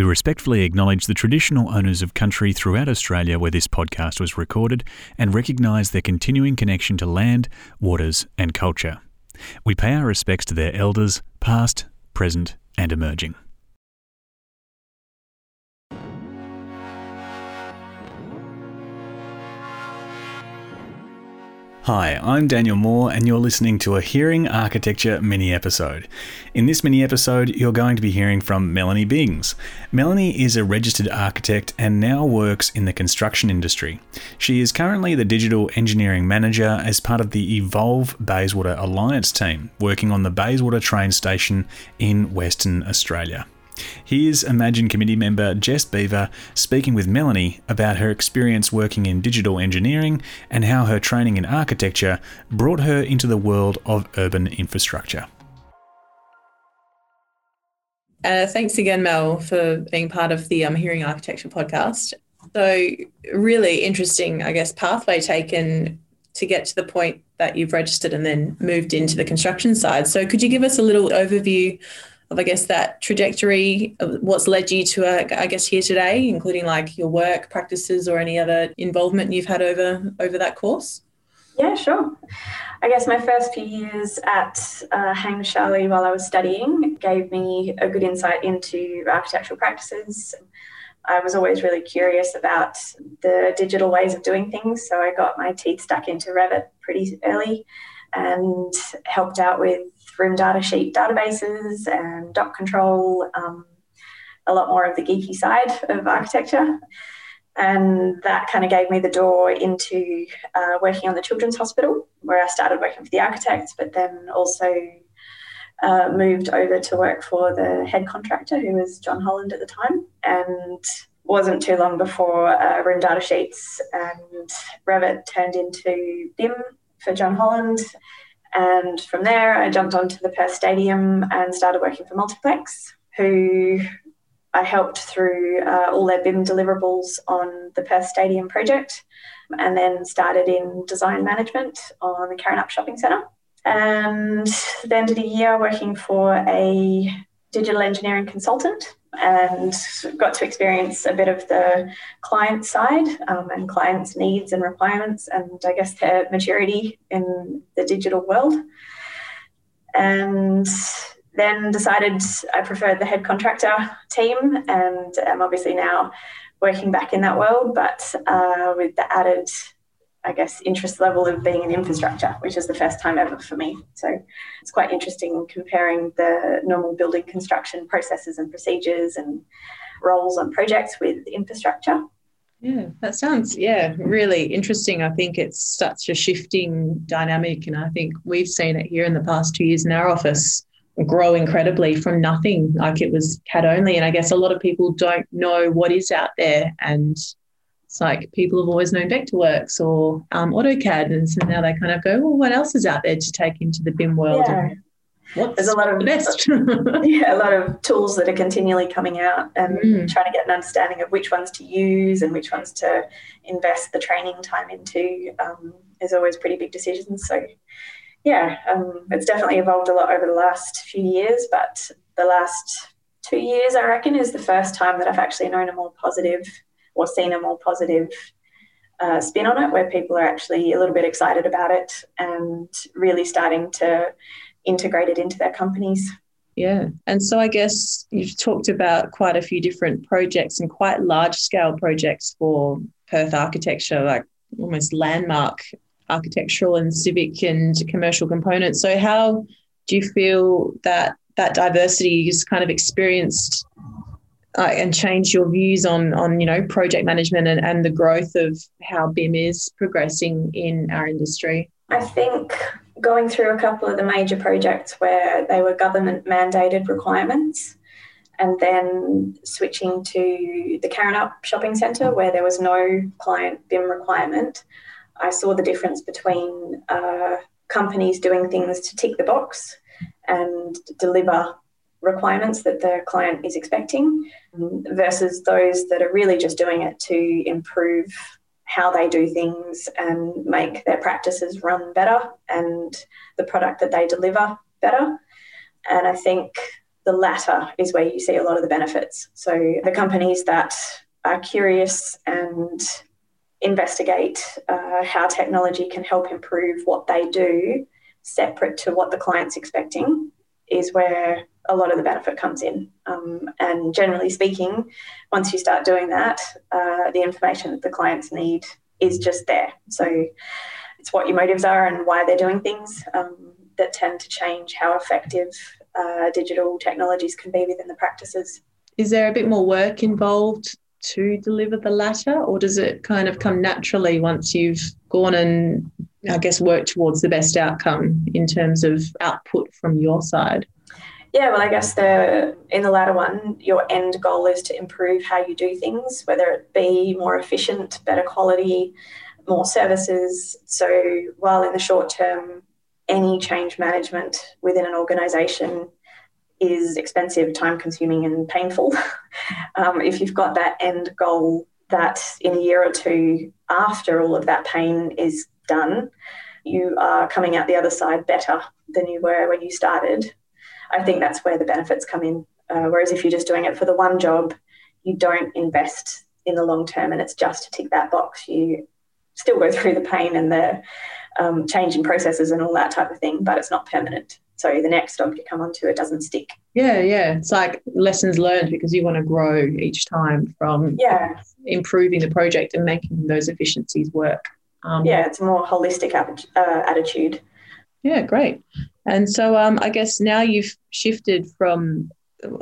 We respectfully acknowledge the traditional owners of country throughout Australia where this podcast was recorded and recognise their continuing connection to land, waters, and culture. We pay our respects to their elders, past, present, and emerging. Hi, I'm Daniel Moore, and you're listening to a Hearing Architecture mini episode. In this mini episode, you're going to be hearing from Melanie Binks. Melanie is a registered architect and now works in the construction industry. She is currently the digital engineering manager as part of the Evolve Bayswater Alliance team, working on the Bayswater train station in Western Australia. Here's EmAGN Committee member Jess Beaver speaking with Melanie about her experience working in digital engineering and how her training in architecture brought her into the world of urban infrastructure. Uh, thanks again, Mel, for being part of the um, Hearing Architecture podcast. So, really interesting, I guess, pathway taken to get to the point that you've registered and then moved into the construction side. So, could you give us a little overview of I guess that trajectory of what's led you to uh, I guess here today, including like your work practices or any other involvement you've had over over that course? Yeah, sure. I guess my first few years at uh, Hames Sharley while I was studying gave me a good insight into architectural practices. I was always really curious about the digital ways of doing things, so I got my teeth stuck into Revit pretty early and helped out with room data sheet databases and doc control, um, a lot more of the geeky side of architecture. And that kind of gave me the door into uh, working on the Children's Hospital, where I started working for the architects, but then also uh, moved over to work for the head contractor, who was John Holland at the time. And wasn't too long before uh, room data sheets and Revit turned into BIM for John Holland. And from there, I jumped onto the Perth Stadium and started working for Multiplex, who I helped through uh, all their BIM deliverables on the Perth Stadium project, and then started in design management on the Karrinyup Shopping Centre. And then did a year working for a digital engineering consultant and got to experience a bit of the client side um, and clients' needs and requirements, and I guess their maturity in the digital world. And then decided I preferred the head contractor team, and I'm obviously now working back in that world, but uh, with the added I guess, interest level of being in infrastructure, which is the first time ever for me. So it's quite interesting comparing the normal building construction processes and procedures and roles on projects with infrastructure. Yeah, that sounds, yeah, really interesting. I think it's such a shifting dynamic. And I think we've seen it here in the past two years in our office grow incredibly from nothing. Like it was CAD only. And I guess a lot of people don't know what is out there. And it's like people have always known Vectorworks or um, AutoCAD, and so now they kind of go, well, what else is out there to take into the BIM world? Yeah. What's There's a lot of the best. yeah, a lot of tools that are continually coming out, and mm. trying to get an understanding of which ones to use and which ones to invest the training time into um, is always pretty big decisions. So, yeah, um, it's definitely evolved a lot over the last few years, but the last two years, I reckon, is the first time that I've actually known a more positive or seen a more positive uh, spin on it where people are actually a little bit excited about it and really starting to integrate it into their companies. Yeah. And so I guess you've talked about quite a few different projects and quite large scale projects for Perth architecture, like almost landmark architectural and civic and commercial components. So how do you feel that that diversity is kind of experienced uh, and change your views on on you know project management and, and the growth of how BIM is progressing in our industry? I think going through a couple of the major projects where they were government mandated requirements and then switching to the Karrinyup shopping centre where there was no client BIM requirement, I saw the difference between uh, companies doing things to tick the box and deliver requirements that the client is expecting versus those that are really just doing it to improve how they do things and make their practices run better and the product that they deliver better. And I think the latter is where you see a lot of the benefits. So the companies that are curious and investigate uh, how technology can help improve what they do, separate to what the client's expecting, is where a lot of the benefit comes in. Um, and generally speaking, once you start doing that, uh, the information that the clients need is just there. So it's what your motives are and why they're doing things um, that tend to change how effective uh, digital technologies can be within the practices. Is there a bit more work involved to deliver the latter, or does it kind of come naturally once you've gone and, I guess, work towards the best outcome in terms of output from your side? Yeah, well, I guess the in the latter one, your end goal is to improve how you do things, whether it be more efficient, better quality, more services. So while in the short term, any change management within an organisation is expensive, time consuming, and painful. um, if you've got that end goal that in a year or two after all of that pain is done, you are coming out the other side better than you were when you started. I think that's where the benefits come in. Uh, whereas if you're just doing it for the one job, you don't invest in the long term and it's just to tick that box. You still go through the pain and the um, change in processes and all that type of thing, but it's not permanent. So the next job you come onto, it doesn't stick. Yeah, yeah. It's like lessons learned because you want to grow each time from yeah. improving the project and making those efficiencies work. Um, yeah, it's a more holistic uh, attitude. Yeah, great. And so um, I guess now you've shifted from,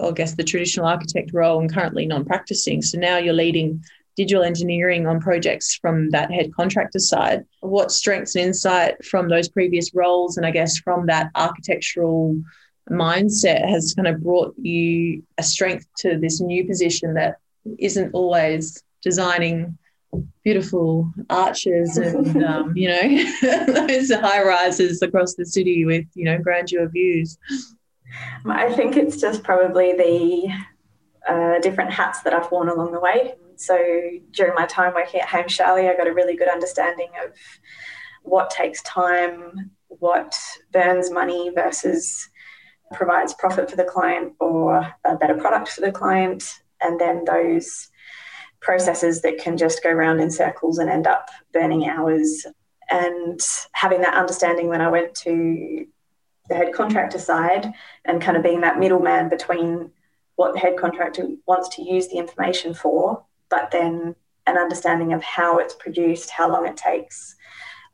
I guess, the traditional architect role and currently non practicing. So now you're leading digital engineering on projects from that head contractor side. What strengths and insight from those previous roles and I guess from that architectural mindset has kind of brought you a strength to this new position that isn't always designing beautiful arches and um, you know those high rises across the city with you know grandeur views. I think it's just probably the uh, different hats that i've worn along the way. So during my time working at Hames Sharley, I got a really good understanding of what takes time, what burns money versus provides profit for the client or a better product for the client, and then those processes that can just go round in circles and end up burning hours. And having that understanding when I went to the head contractor side and kind of being that middleman between what the head contractor wants to use the information for but then an understanding of how it's produced, how long it takes,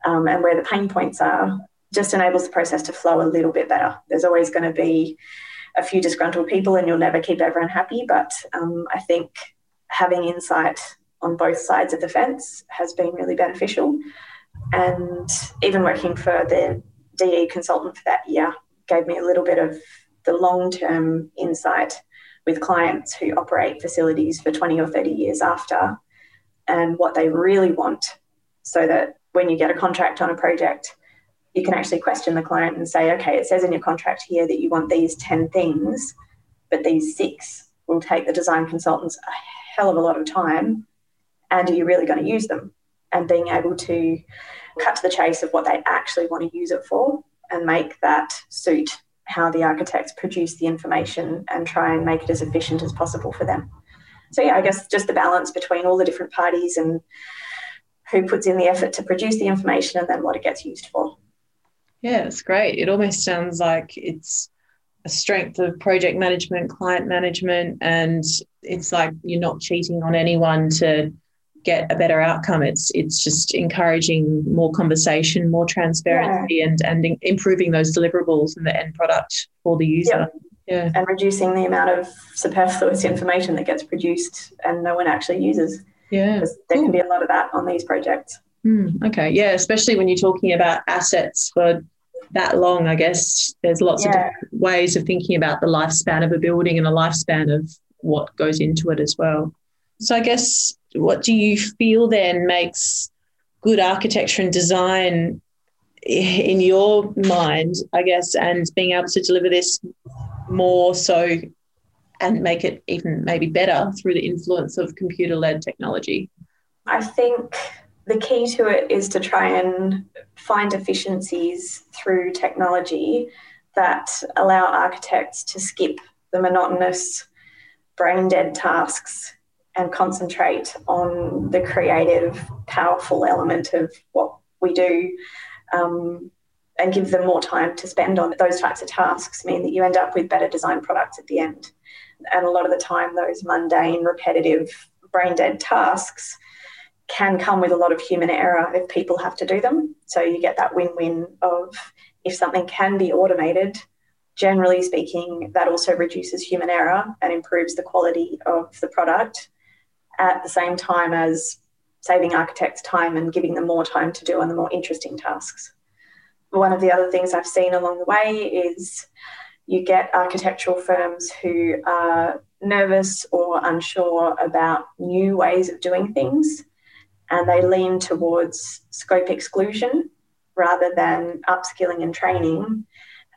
um, and where the pain points are just enables the process to flow a little bit better. There's always going to be a few disgruntled people, and you'll never keep everyone happy. But um, I think having insight on both sides of the fence has been really beneficial. And even working for the DE consultant for that year gave me a little bit of the long term insight with clients who operate facilities for 20 or 30 years after and what they really want so that when you get a contract on a project, you can actually question the client and say, okay, it says in your contract here that you want these 10 things, but these six will take the design consultants a hell of a lot of time. And are you really going to use them? And being able to cut to the chase of what they actually want to use it for and make that suit how the architects produce the information and try and make it as efficient as possible for them. So, yeah, I guess just the balance between all the different parties and who puts in the effort to produce the information and then what it gets used for. Yeah, it's great. It almost sounds like it's a strength of project management, client management, and it's like you're not cheating on anyone to get a better outcome. It's it's just encouraging more conversation, more transparency, yeah. and and improving those deliverables and the end product for the user. Yep. Yeah, and reducing the amount of superfluous information that gets produced and no one actually uses. Yeah, there can be a lot of that on these projects. Mm, okay, yeah, especially when you're talking about assets for that long. I guess there's lots yeah. of ways of thinking about the lifespan of a building and the lifespan of what goes into it as well. So I guess what do you feel then makes good architecture and design in your mind, I guess, and being able to deliver this more so and make it even maybe better through the influence of computer led technology? I think the key to it is to try and find efficiencies through technology that allow architects to skip the monotonous, brain dead tasks and concentrate on the creative, powerful element of what we do um, and give them more time to spend on those types of tasks mean that you end up with better design products at the end. And a lot of the time, those mundane, repetitive, brain dead tasks can come with a lot of human error if people have to do them. So you get that win win of if something can be automated, generally speaking, that also reduces human error and improves the quality of the product at the same time as saving architects time and giving them more time to do on the more interesting tasks. One of the other things I've seen along the way is you get architectural firms who are nervous or unsure about new ways of doing things and they lean towards scope exclusion rather than upskilling and training.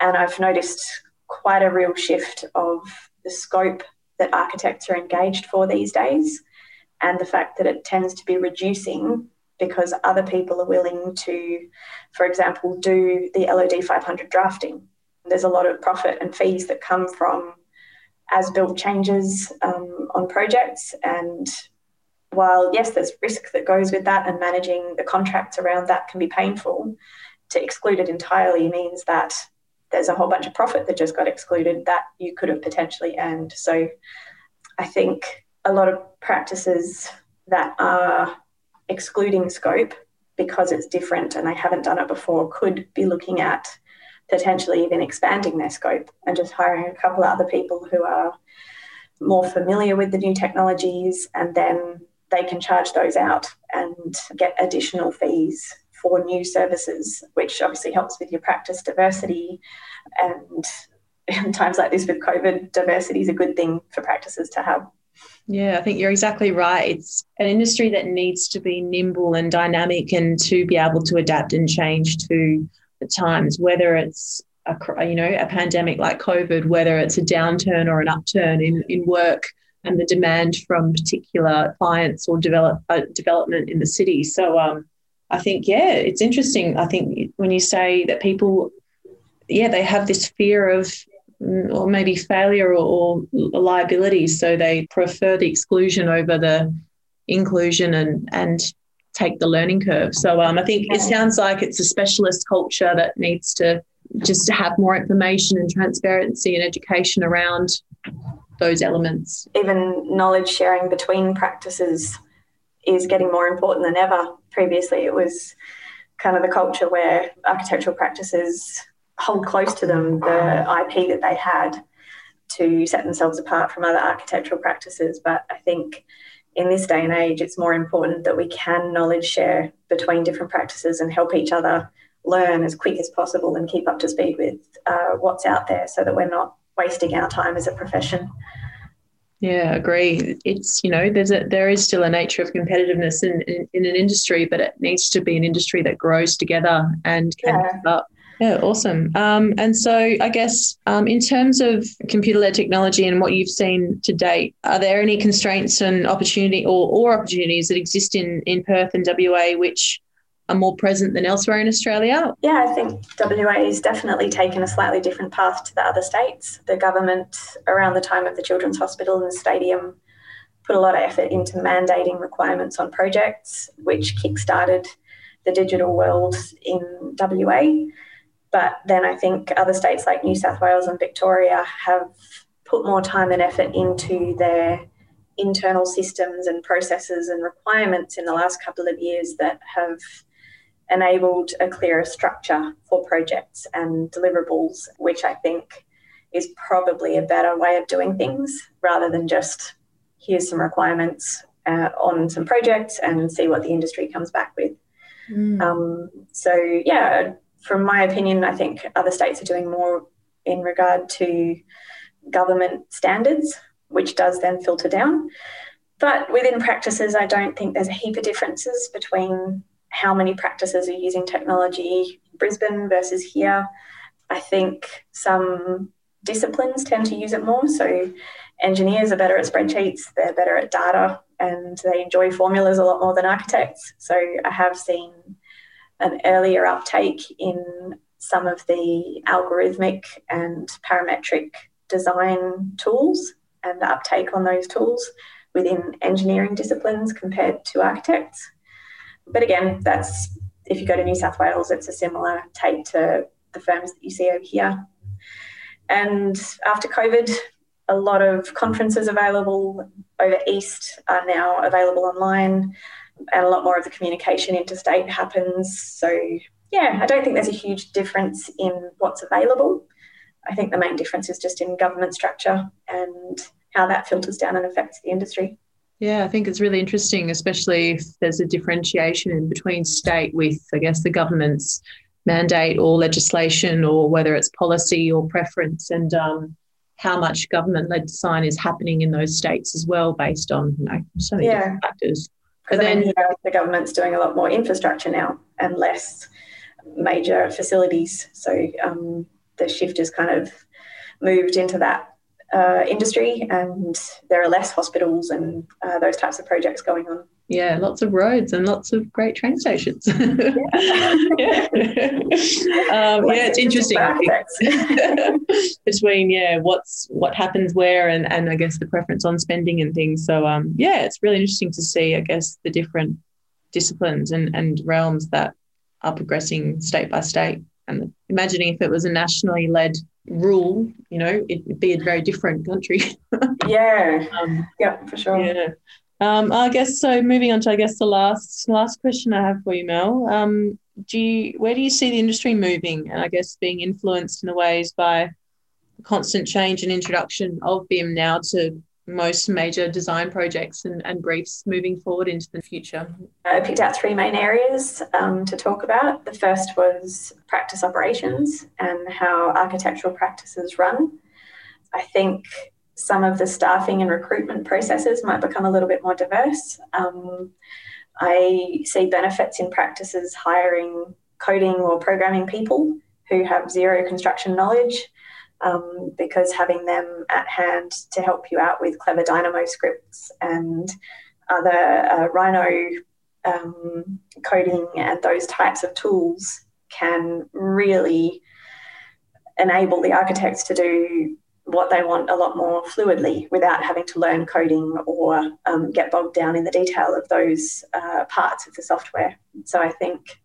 And I've noticed quite a real shift of the scope that architects are engaged for these days and the fact that it tends to be reducing because other people are willing to, for example, do the LOD 500 drafting. There's a lot of profit and fees that come from as built changes um, on projects. And while, yes, there's risk that goes with that, and managing the contracts around that can be painful, to exclude it entirely means that there's a whole bunch of profit that just got excluded that you could have potentially earned. So I think a lot of practices that are excluding scope because it's different and they haven't done it before could be looking at potentially even expanding their scope and just hiring a couple of other people who are more familiar with the new technologies and then they can charge those out and get additional fees for new services, which obviously helps with your practice diversity. And in times like this with COVID, diversity is a good thing for practices to have. Yeah, I think you're exactly right. It's an industry that needs to be nimble and dynamic and to be able to adapt and change to the times, whether it's a, you know a pandemic like COVID, whether it's a downturn or an upturn in, in work and the demand from particular clients or develop uh, development in the city. So um, I think yeah, it's interesting. I think when you say that people, yeah, they have this fear of Mm, or maybe failure or, or liability. So they prefer the exclusion over the inclusion and and take the learning curve. So um, I think it sounds like it's a specialist culture that needs to just have more information and transparency and education around those elements. Even knowledge sharing between practices is getting more important than ever. Previously, it was kind of the culture where architectural practices hold close to them the IP that they had to set themselves apart from other architectural practices. But I think in this day and age, it's more important that we can knowledge share between different practices and help each other learn as quick as possible and keep up to speed with uh, what's out there so that we're not wasting our time as a profession. Yeah, agree. It's you know there's a there is still a nature of competitiveness in, in, in an industry, but it needs to be an industry that grows together and can yeah. up. Yeah, awesome. Um, and so, I guess um, in terms of computer led technology and what you've seen to date, are there any constraints and opportunity or, or opportunities that exist in, in Perth and WA which are more present than elsewhere in Australia? Yeah, I think WA has definitely taken a slightly different path to the other states. The government, around the time of the Children's Hospital and the stadium, put a lot of effort into mandating requirements on projects, which kick-started the digital world in WA. But then I think other states like New South Wales and Victoria have put more time and effort into their internal systems and processes and requirements in the last couple of years that have enabled a clearer structure for projects and deliverables, which I think is probably a better way of doing things rather than just here's some requirements uh, on some projects and see what the industry comes back with. Mm. Um, so, yeah, from my opinion, I think other states are doing more in regard to government standards, which does then filter down. But within practices, I don't think there's a heap of differences between how many practices are using technology in Brisbane versus here. I think some disciplines tend to use it more. So engineers are better at spreadsheets, they're better at data, and they enjoy formulas a lot more than architects. So I have seen an earlier uptake in some of the algorithmic and parametric design tools and the uptake on those tools within engineering disciplines compared to architects. But again, that's if you go to New South Wales, it's a similar take to the firms that you see over here. And after COVID, a lot of conferences available over East are now available online, and a lot more of the communication interstate happens. So, yeah, I don't think there's a huge difference in what's available. I think the main difference is just in government structure and how that filters down and affects the industry. Yeah, I think it's really interesting, especially if there's a differentiation in between state with, I guess, the government's mandate or legislation, or whether it's policy or preference, and um, how much government-led design is happening in those states as well, based on you know so many yeah. different factors. But then you know, the government's doing a lot more infrastructure now and less major facilities, so um, the shift has kind of moved into that uh, industry, and there are less hospitals and uh, those types of projects going on. Yeah, lots of roads and lots of great train stations. yeah. yeah. Um, yeah, it's interesting. Between yeah, what's what happens where, and and I guess the preference on spending and things. So um, yeah, it's really interesting to see. I guess the different disciplines and and realms that are progressing state by state. And imagining if it was a nationally led rule, you know, it'd be a very different country. yeah. Um, yeah, for sure. Yeah. Um, I guess so. Moving on to, I guess, the last last question I have for you, Mel. Um, do you, where do you see the industry moving, and I guess being influenced in the ways by constant change and introduction of BIM now to most major design projects and, and briefs moving forward into the future? I picked out three main areas um, to talk about. The first was practice operations and how architectural practices run. I think some of the staffing and recruitment processes might become a little bit more diverse. Um, I see benefits in practices hiring coding or programming people who have zero construction knowledge um, because having them at hand to help you out with clever Dynamo scripts and other uh, Rhino um, coding and those types of tools can really enable the architects to do what they want a lot more fluidly without having to learn coding or um, get bogged down in the detail of those uh, parts of the software. So I think,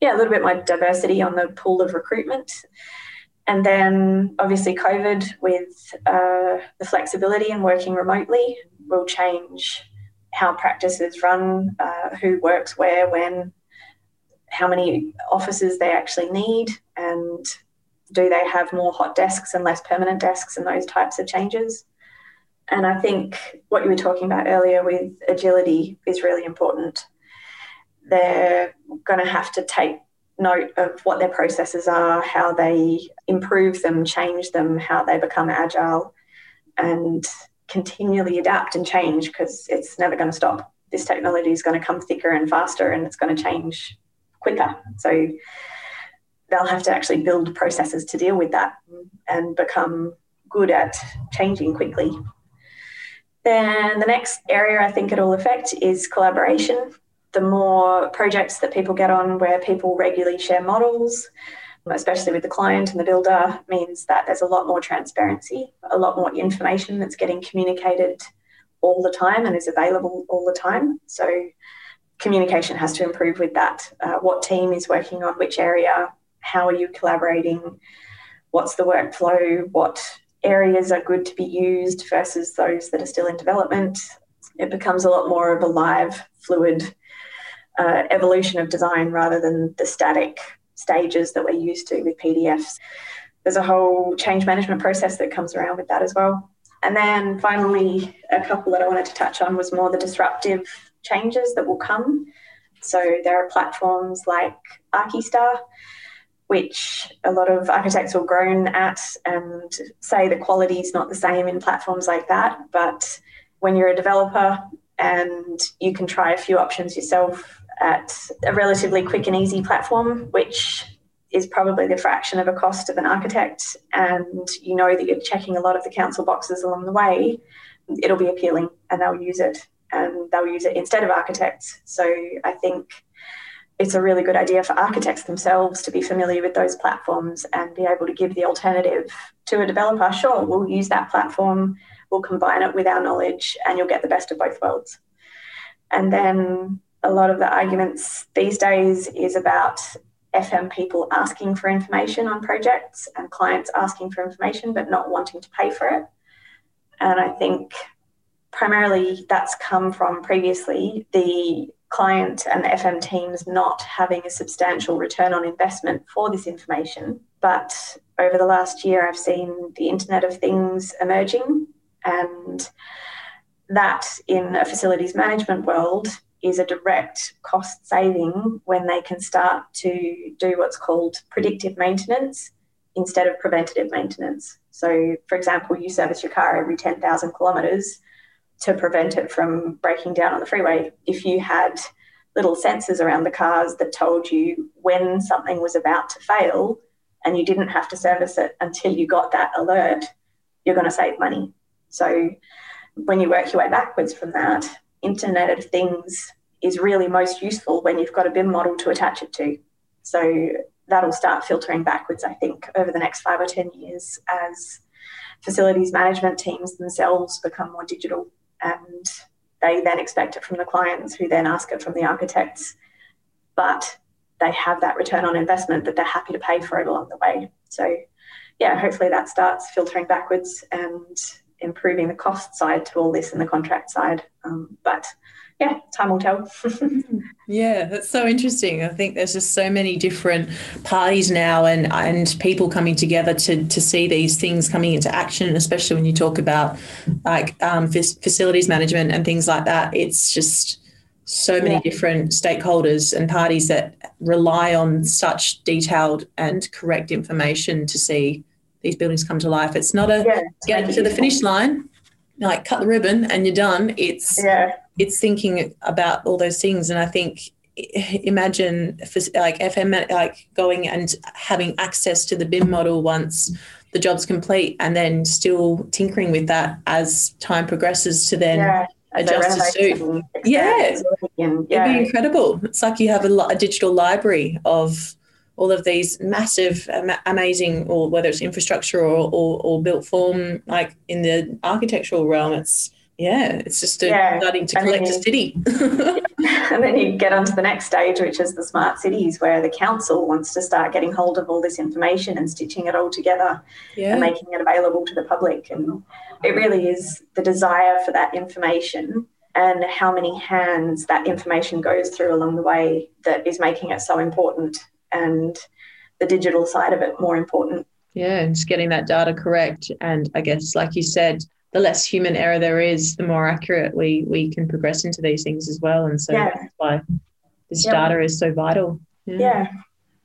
yeah, a little bit more diversity on the pool of recruitment. And then obviously, COVID with uh, the flexibility and working remotely will change how practices run, uh, who works where, when, how many offices they actually need, and do they have more hot desks and less permanent desks and those types of changes. And I think what you were talking about earlier with agility is really important. They're going to have to take note of what their processes are, how they improve them, change them, how they become agile, and continually adapt and change because it's never going to stop. This technology is going to come thicker and faster and it's going to change quicker. So they'll have to actually build processes to deal with that and become good at changing quickly. Then the next area I think it'll affect is collaboration the more projects that people get on where people regularly share models, especially with the client and the builder, means that there's a lot more transparency, a lot more information that's getting communicated all the time and is available all the time. So communication has to improve with that. Uh, what team is working on which area? How are you collaborating? What's the workflow? What areas are good to be used versus those that are still in development? It becomes a lot more of a live, fluid uh, evolution of design rather than the static stages that we're used to with PDFs. There's a whole change management process that comes around with that as well. And then finally, a couple that I wanted to touch on was more the disruptive changes that will come. So there are platforms like Archistar, which a lot of architects will groan at and say the quality is not the same in platforms like that. But when you're a developer and you can try a few options yourself at a relatively quick and easy platform, which is probably the fraction of a cost of an architect, and you know that you're checking a lot of the council boxes along the way, it'll be appealing and they'll use it and they'll use it instead of architects. So I think it's a really good idea for architects themselves to be familiar with those platforms and be able to give the alternative to a developer. Sure, we'll use that platform, we'll combine it with our knowledge, and you'll get the best of both worlds. And then a lot of the arguments these days is about FM people asking for information on projects and clients asking for information but not wanting to pay for it. And I think primarily that's come from previously the client and the FM teams not having a substantial return on investment for this information. But over the last year, I've seen the Internet of Things emerging, and that in a facilities management world is a direct cost saving when they can start to do what's called predictive maintenance instead of preventative maintenance. So, for example, you service your car every 10,000 kilometres to prevent it from breaking down on the freeway. If you had little sensors around the cars that told you when something was about to fail and you didn't have to service it until you got that alert, you're going to save money. So, when you work your way backwards from that, Internet of Things is really most useful when you've got a BIM model to attach it to. So, that'll start filtering backwards, I think, over the next five or 10 years as facilities management teams themselves become more digital and they then expect it from the clients who then ask it from the architects. But they have that return on investment that they're happy to pay for it along the way. So, yeah, hopefully that starts filtering backwards and improving the cost side to all this and the contract side. Um, but yeah, time will tell. yeah, that's so interesting. I think there's just so many different parties now and and people coming together to to see these things coming into action, especially when you talk about like um, facilities management and things like that. It's just so many yeah. different stakeholders and parties that rely on such detailed and correct information to see these buildings come to life. It's not a yeah, get to the finish line, like cut the ribbon and you're done. It's yeah it's thinking about all those things. And I think imagine for, like FM like going and having access to the BIM model once the job's complete, and then still tinkering with that as time progresses to then. Yeah adjust to suit. Yeah. yeah. it'd be incredible. It's like you have a, a, digital library of all of these massive, amazing, or whether it's infrastructure or, or, or built form, like in the architectural realm. It's yeah, it's just a, yeah. starting to collect a city. and then you get onto the next stage, which is the smart cities, where the council wants to start getting hold of all this information and stitching it all together yeah. and making it available to the public. And it really is the desire for that information and how many hands that information goes through along the way that is making it so important and the digital side of it more important. Yeah, and just getting that data correct. And I guess, like you said, the less human error there is, the more accurate we we can progress into these things as well. And so yeah. that's why this yeah. data is so vital. Yeah. yeah.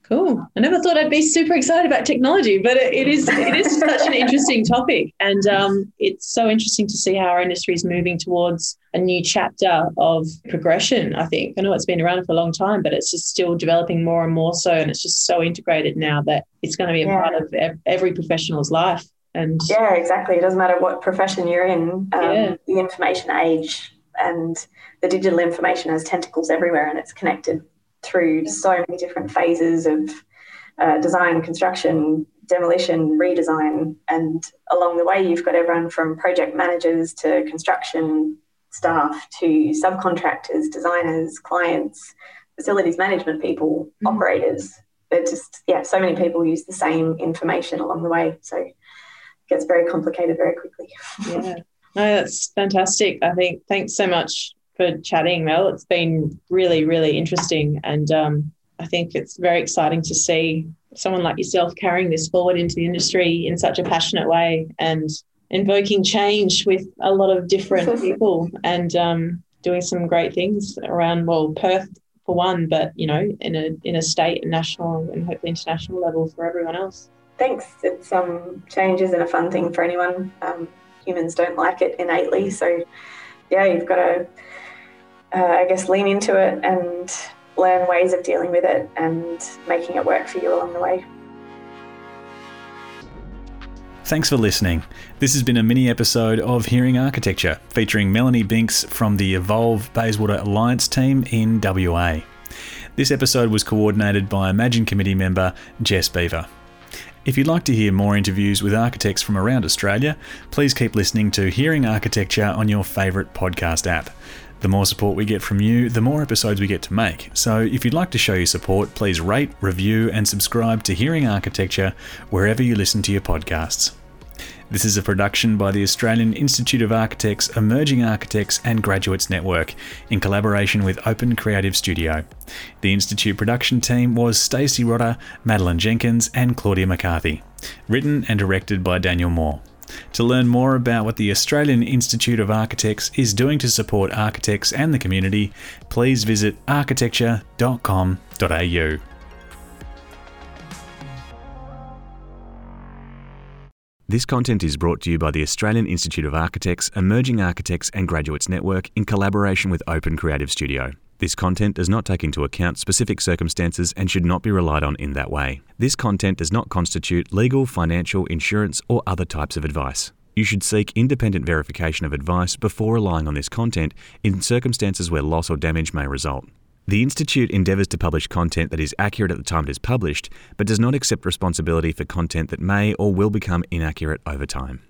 Cool. I never thought I'd be super excited about technology, but it, it is it is such an interesting topic, and um, it's so interesting to see how our industry is moving towards a new chapter of progression. I think I know it's been around for a long time, but it's just still developing more and more so, and it's just so integrated now that it's going to be a yeah. part of every professional's life. And yeah, exactly. It doesn't matter what profession you're in. Um, yeah. The information age and the digital information has tentacles everywhere, and it's connected through so many different phases of uh, design, construction, demolition, redesign, and along the way, you've got everyone from project managers to construction staff to subcontractors, designers, clients, facilities management people, mm. operators. It just yeah, so many people use the same information along the way. So it gets very complicated very quickly. yeah. No, that's fantastic. I think thanks so much for chatting, Mel. It's been really, really interesting. And um, I think it's very exciting to see someone like yourself carrying this forward into the industry in such a passionate way and invoking change with a lot of different people and um, doing some great things around, well, Perth for one, but, you know, in a, in a state and national and hopefully international level for everyone else thanks. It's um, change isn't a fun thing for anyone. Um, humans don't like it innately, so yeah, you've got to, uh, I guess, lean into it and learn ways of dealing with it and making it work for you along the way. Thanks for listening. This has been a mini episode of Hearing Architecture featuring Melanie Binks from the Evolve Bayswater Alliance team in WA. This episode was coordinated by EmAGN Committee member Jess Beaver. If you'd like to hear more interviews with architects from around Australia, please keep listening to Hearing Architecture on your favourite podcast app. The more support we get from you, the more episodes we get to make. So if you'd like to show your support, please rate, review, and subscribe to Hearing Architecture wherever you listen to your podcasts. This is a production by the Australian Institute of Architects, Emerging Architects and Graduates Network in collaboration with Open Creative Studio. The Institute production team was Stacey Rodder, Madeline Jenkins, and Claudia McCarthy. Written and directed by Daniel Moore. To learn more about what the Australian Institute of Architects is doing to support architects and the community, please visit architecture.com.au. This content is brought to you by the Australian Institute of Architects, Emerging Architects and Graduates Network in collaboration with Open Creative Studio. This content does not take into account specific circumstances and should not be relied on in that way. This content does not constitute legal, financial, insurance, or other types of advice. You should seek independent verification of advice before relying on this content in circumstances where loss or damage may result. The Institute endeavours to publish content that is accurate at the time it is published, but does not accept responsibility for content that may or will become inaccurate over time.